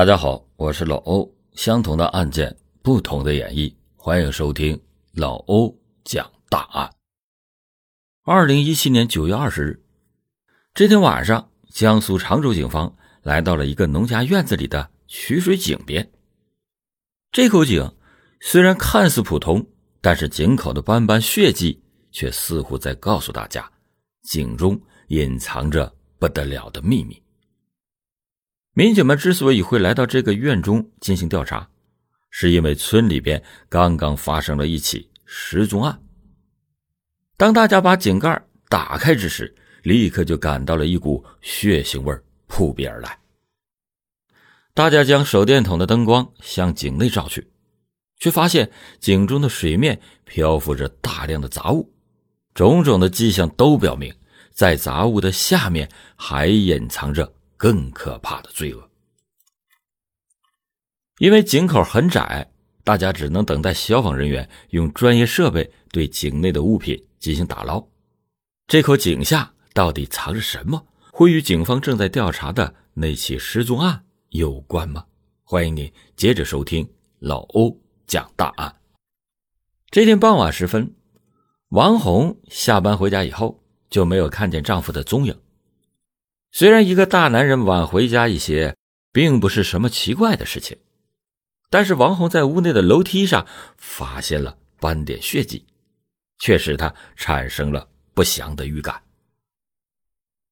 大家好，我是老欧。相同的案件，不同的演绎，欢迎收听老欧讲大案。二零一七年九月二十日，这天晚上，江苏常州警方来到了一个农家院子里的取水井边。这口井虽然看似普通，但是井口的斑斑血迹却似乎在告诉大家，井中隐藏着不得了的秘密。民警们之所以会来到这个院中进行调查，是因为村里边刚刚发生了一起失踪案。当大家把井盖打开之时，立刻就感到了一股血腥味扑鼻而来。大家将手电筒的灯光向井内照去，却发现井中的水面漂浮着大量的杂物，种种的迹象都表明，在杂物的下面还隐藏着。更可怕的罪恶，因为井口很窄，大家只能等待消防人员用专业设备对井内的物品进行打捞。这口井下到底藏着什么？会与警方正在调查的那起失踪案有关吗？欢迎你接着收听老欧讲大案。这天傍晚时分，王红下班回家以后就没有看见丈夫的踪影。虽然一个大男人晚回家一些，并不是什么奇怪的事情，但是王红在屋内的楼梯上发现了斑点血迹，却使她产生了不祥的预感。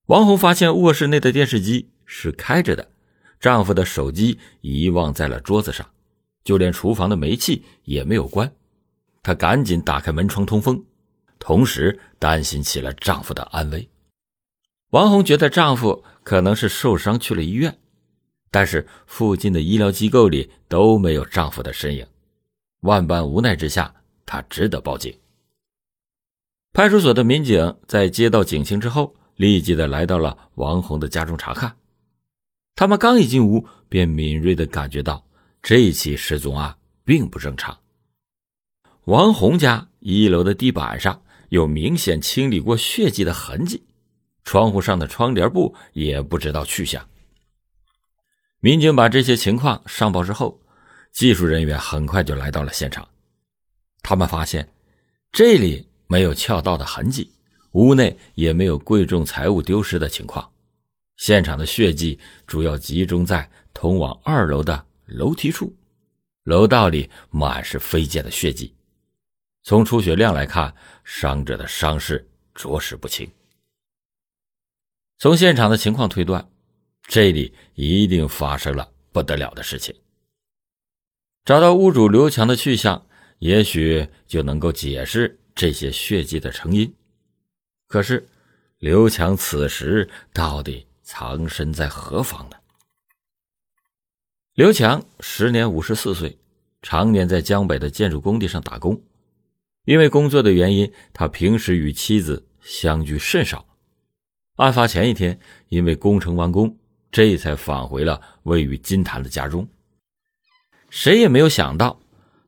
王红发现卧室内的电视机是开着的，丈夫的手机遗忘在了桌子上，就连厨房的煤气也没有关。她赶紧打开门窗通风，同时担心起了丈夫的安危。王红觉得丈夫可能是受伤去了医院，但是附近的医疗机构里都没有丈夫的身影。万般无奈之下，她只得报警。派出所的民警在接到警情之后，立即的来到了王红的家中查看。他们刚一进屋，便敏锐的感觉到这起失踪案并不正常。王红家一楼的地板上有明显清理过血迹的痕迹。窗户上的窗帘布也不知道去向。民警把这些情况上报之后，技术人员很快就来到了现场。他们发现这里没有撬盗的痕迹，屋内也没有贵重财物丢失的情况。现场的血迹主要集中在通往二楼的楼梯处，楼道里满是飞溅的血迹。从出血量来看，伤者的伤势着实不轻。从现场的情况推断，这里一定发生了不得了的事情。找到屋主刘强的去向，也许就能够解释这些血迹的成因。可是，刘强此时到底藏身在何方呢？刘强时年五十四岁，常年在江北的建筑工地上打工。因为工作的原因，他平时与妻子相聚甚少。案发前一天，因为工程完工，这才返回了位于金坛的家中。谁也没有想到，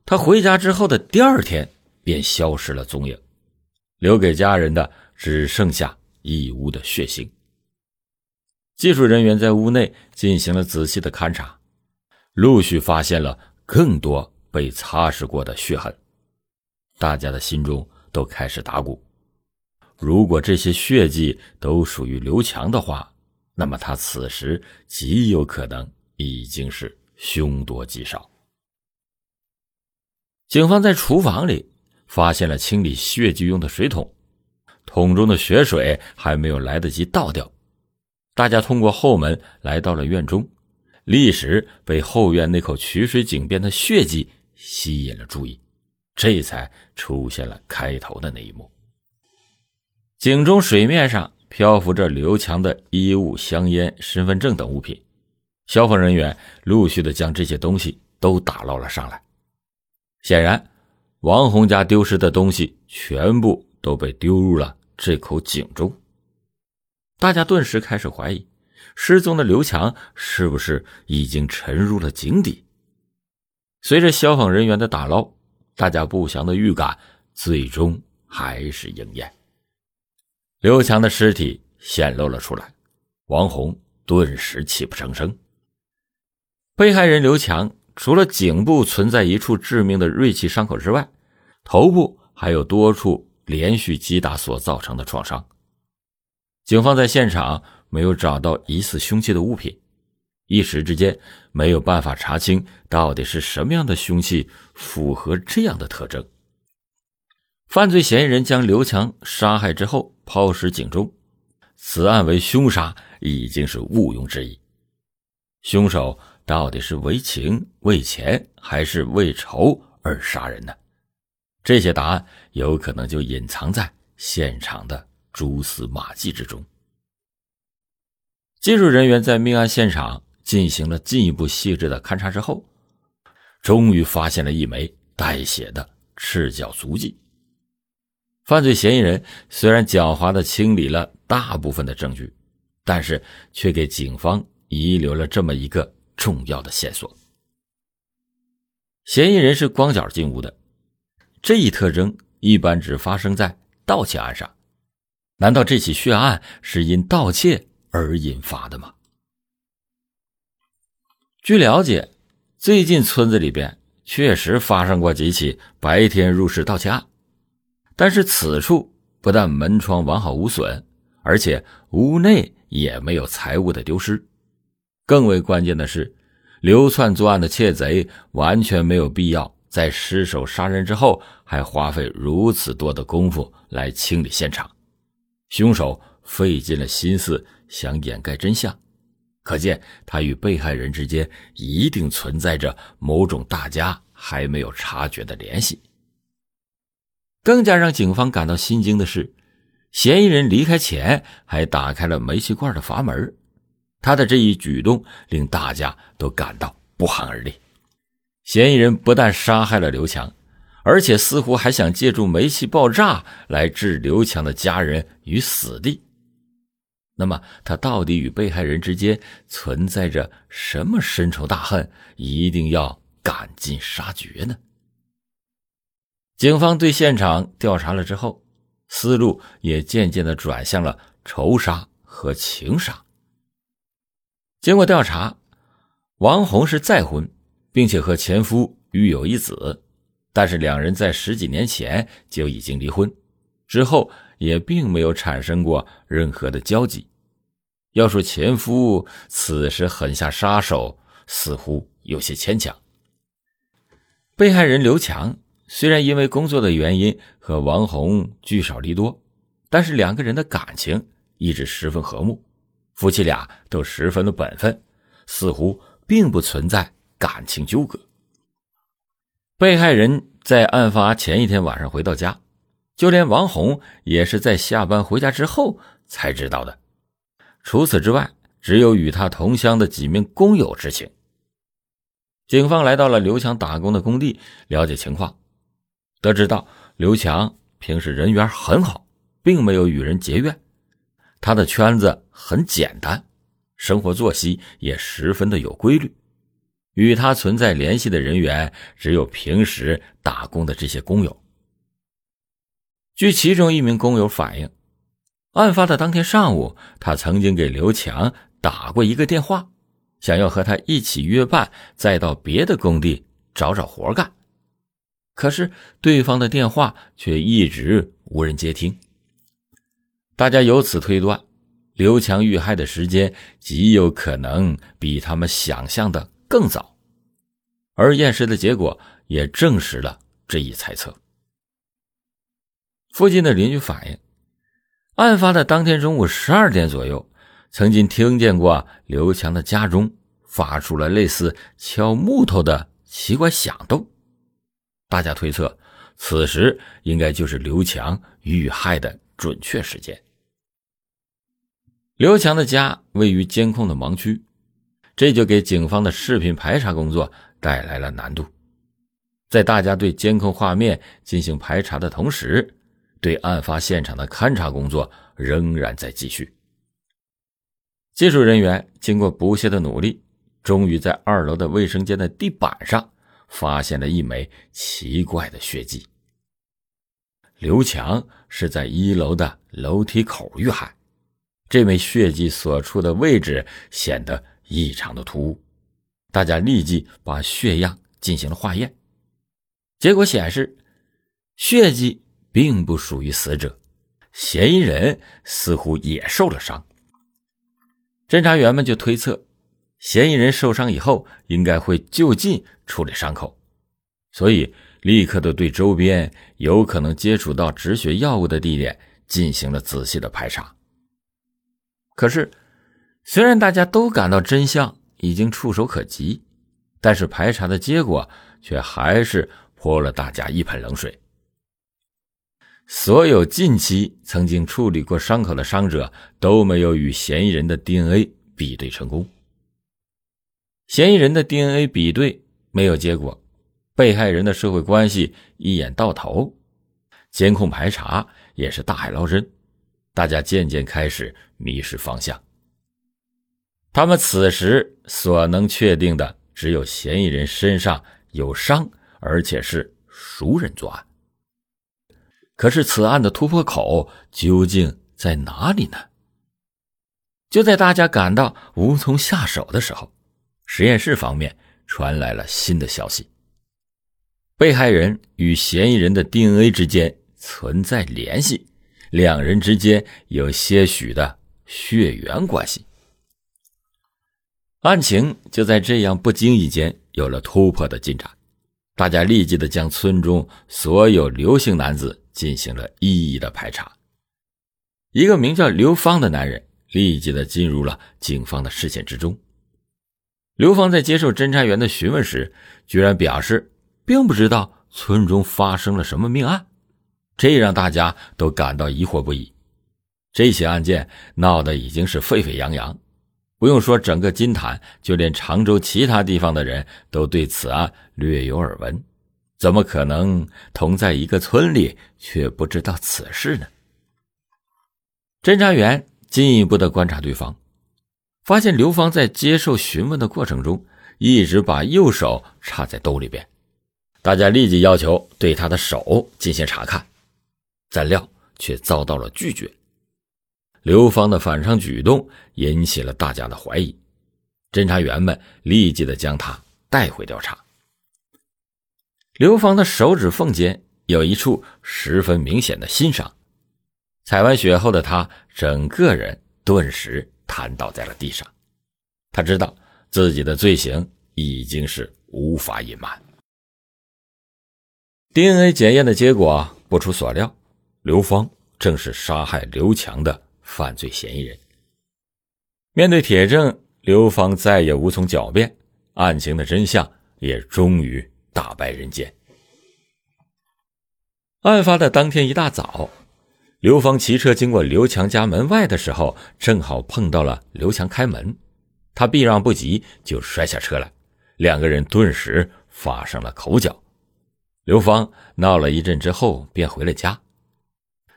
他回家之后的第二天便消失了踪影，留给家人的只剩下一屋的血腥。技术人员在屋内进行了仔细的勘查，陆续发现了更多被擦拭过的血痕，大家的心中都开始打鼓。如果这些血迹都属于刘强的话，那么他此时极有可能已经是凶多吉少。警方在厨房里发现了清理血迹用的水桶，桶中的血水还没有来得及倒掉，大家通过后门来到了院中，立时被后院那口取水井边的血迹吸引了注意，这才出现了开头的那一幕。井中水面上漂浮着刘强的衣物、香烟、身份证等物品，消防人员陆续的将这些东西都打捞了上来。显然，王红家丢失的东西全部都被丢入了这口井中。大家顿时开始怀疑，失踪的刘强是不是已经沉入了井底？随着消防人员的打捞，大家不祥的预感最终还是应验。刘强的尸体显露了出来，王红顿时泣不成声。被害人刘强除了颈部存在一处致命的锐器伤口之外，头部还有多处连续击打所造成的创伤。警方在现场没有找到疑似凶器的物品，一时之间没有办法查清到底是什么样的凶器符合这样的特征。犯罪嫌疑人将刘强杀害之后抛尸井中，此案为凶杀已经是毋庸置疑。凶手到底是为情、为钱还是为仇而杀人呢？这些答案有可能就隐藏在现场的蛛丝马迹之中。技术人员在命案现场进行了进一步细致的勘查之后，终于发现了一枚带血的赤脚足迹。犯罪嫌疑人虽然狡猾的清理了大部分的证据，但是却给警方遗留了这么一个重要的线索：嫌疑人是光脚进屋的。这一特征一般只发生在盗窃案上。难道这起血案是因盗窃而引发的吗？据了解，最近村子里边确实发生过几起白天入室盗窃案。但是此处不但门窗完好无损，而且屋内也没有财物的丢失。更为关键的是，流窜作案的窃贼完全没有必要在失手杀人之后还花费如此多的功夫来清理现场。凶手费尽了心思想掩盖真相，可见他与被害人之间一定存在着某种大家还没有察觉的联系。更加让警方感到心惊的是，嫌疑人离开前还打开了煤气罐的阀门。他的这一举动令大家都感到不寒而栗。嫌疑人不但杀害了刘强，而且似乎还想借助煤气爆炸来置刘强的家人于死地。那么，他到底与被害人之间存在着什么深仇大恨，一定要赶尽杀绝呢？警方对现场调查了之后，思路也渐渐的转向了仇杀和情杀。经过调查，王红是再婚，并且和前夫育有一子，但是两人在十几年前就已经离婚，之后也并没有产生过任何的交集。要说前夫此时狠下杀手，似乎有些牵强。被害人刘强。虽然因为工作的原因和王红聚少离多，但是两个人的感情一直十分和睦，夫妻俩都十分的本分，似乎并不存在感情纠葛。被害人在案发前一天晚上回到家，就连王红也是在下班回家之后才知道的。除此之外，只有与他同乡的几名工友知情。警方来到了刘强打工的工地，了解情况。得知到刘强平时人缘很好，并没有与人结怨，他的圈子很简单，生活作息也十分的有规律，与他存在联系的人员只有平时打工的这些工友。据其中一名工友反映，案发的当天上午，他曾经给刘强打过一个电话，想要和他一起约伴，再到别的工地找找活干。可是对方的电话却一直无人接听。大家由此推断，刘强遇害的时间极有可能比他们想象的更早，而验尸的结果也证实了这一猜测。附近的邻居反映，案发的当天中午十二点左右，曾经听见过刘强的家中发出了类似敲木头的奇怪响动。大家推测，此时应该就是刘强遇害的准确时间。刘强的家位于监控的盲区，这就给警方的视频排查工作带来了难度。在大家对监控画面进行排查的同时，对案发现场的勘查工作仍然在继续。技术人员经过不懈的努力，终于在二楼的卫生间的地板上。发现了一枚奇怪的血迹。刘强是在一楼的楼梯口遇害，这枚血迹所处的位置显得异常的突兀，大家立即把血样进行了化验，结果显示，血迹并不属于死者，嫌疑人似乎也受了伤。侦查员们就推测，嫌疑人受伤以后应该会就近处理伤口，所以立刻的对周边有可能接触到止血药物的地点进行了仔细的排查。可是，虽然大家都感到真相已经触手可及，但是排查的结果却还是泼了大家一盆冷水。所有近期曾经处理过伤口的伤者都没有与嫌疑人的 DNA 比对成功。嫌疑人的 DNA 比对没有结果，被害人的社会关系一眼到头，监控排查也是大海捞针，大家渐渐开始迷失方向。他们此时所能确定的只有嫌疑人身上有伤，而且是熟人作案。可是，此案的突破口究竟在哪里呢？就在大家感到无从下手的时候，实验室方面传来了新的消息：被害人与嫌疑人的 DNA 之间存在联系，两人之间有些许的血缘关系。案情就在这样不经意间有了突破的进展，大家立即的将村中所有刘姓男子。进行了一一的排查，一个名叫刘芳的男人立即的进入了警方的视线之中。刘芳在接受侦查员的询问时，居然表示并不知道村中发生了什么命案，这让大家都感到疑惑不已。这起案件闹得已经是沸沸扬扬，不用说整个金坛，就连常州其他地方的人都对此案略有耳闻。怎么可能同在一个村里却不知道此事呢？侦查员进一步的观察对方，发现刘芳在接受询问的过程中，一直把右手插在兜里边。大家立即要求对他的手进行查看，怎料却遭到了拒绝。刘芳的反常举动引起了大家的怀疑，侦查员们立即的将他带回调查。刘芳的手指缝间有一处十分明显的新伤，采完血后的他整个人顿时瘫倒在了地上。他知道自己的罪行已经是无法隐瞒。DNA 检验的结果不出所料，刘芳正是杀害刘强的犯罪嫌疑人。面对铁证，刘芳再也无从狡辩，案情的真相也终于。大白人间。案发的当天一大早，刘芳骑车经过刘强家门外的时候，正好碰到了刘强开门，他避让不及，就摔下车来，两个人顿时发生了口角。刘芳闹了一阵之后，便回了家，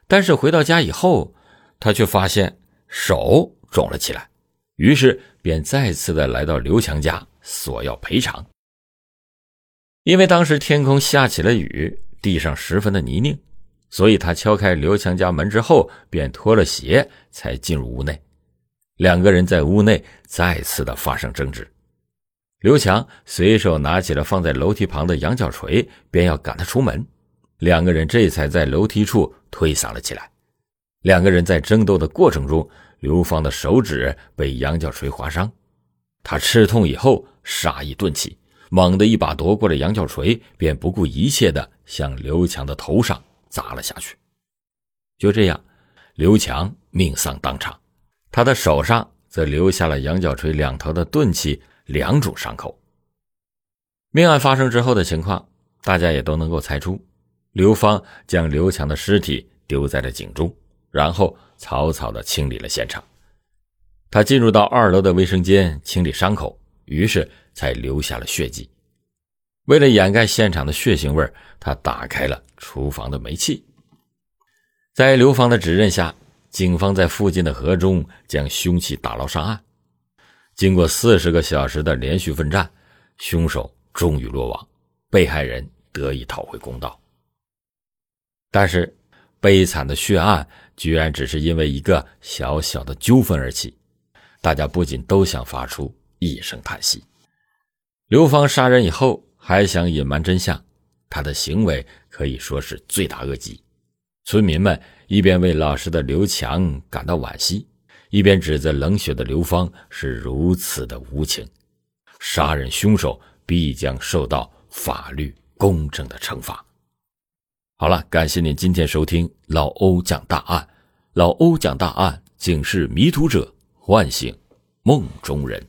但是回到家以后，他却发现手肿了起来，于是便再次的来到刘强家索要赔偿。因为当时天空下起了雨，地上十分的泥泞，所以他敲开刘强家门之后，便脱了鞋才进入屋内。两个人在屋内再次的发生争执，刘强随手拿起了放在楼梯旁的羊角锤，便要赶他出门。两个人这才在楼梯处推搡了起来。两个人在争斗的过程中，刘芳的手指被羊角锤划伤，他吃痛以后，杀意顿起。猛地一把夺过了羊角锤，便不顾一切的向刘强的头上砸了下去。就这样，刘强命丧当场，他的手上则留下了羊角锤两头的钝器两种伤口。命案发生之后的情况，大家也都能够猜出。刘芳将刘强的尸体丢在了井中，然后草草的清理了现场。他进入到二楼的卫生间清理伤口，于是。才留下了血迹。为了掩盖现场的血腥味他打开了厨房的煤气。在刘芳的指认下，警方在附近的河中将凶器打捞上岸。经过四十个小时的连续奋战，凶手终于落网，被害人得以讨回公道。但是，悲惨的血案居然只是因为一个小小的纠纷而起，大家不仅都想发出一声叹息。刘芳杀人以后还想隐瞒真相，他的行为可以说是罪大恶极。村民们一边为老实的刘强感到惋惜，一边指责冷血的刘芳是如此的无情。杀人凶手必将受到法律公正的惩罚。好了，感谢您今天收听老欧讲大案。老欧讲大案，警示迷途者，唤醒梦中人。